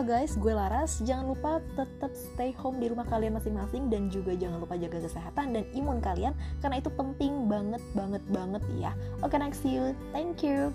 guys, gue Laras. Jangan lupa tetap stay home di rumah kalian masing-masing dan juga jangan lupa jaga kesehatan dan imun kalian karena itu penting banget banget banget ya. Oke, okay, next see you. Thank you.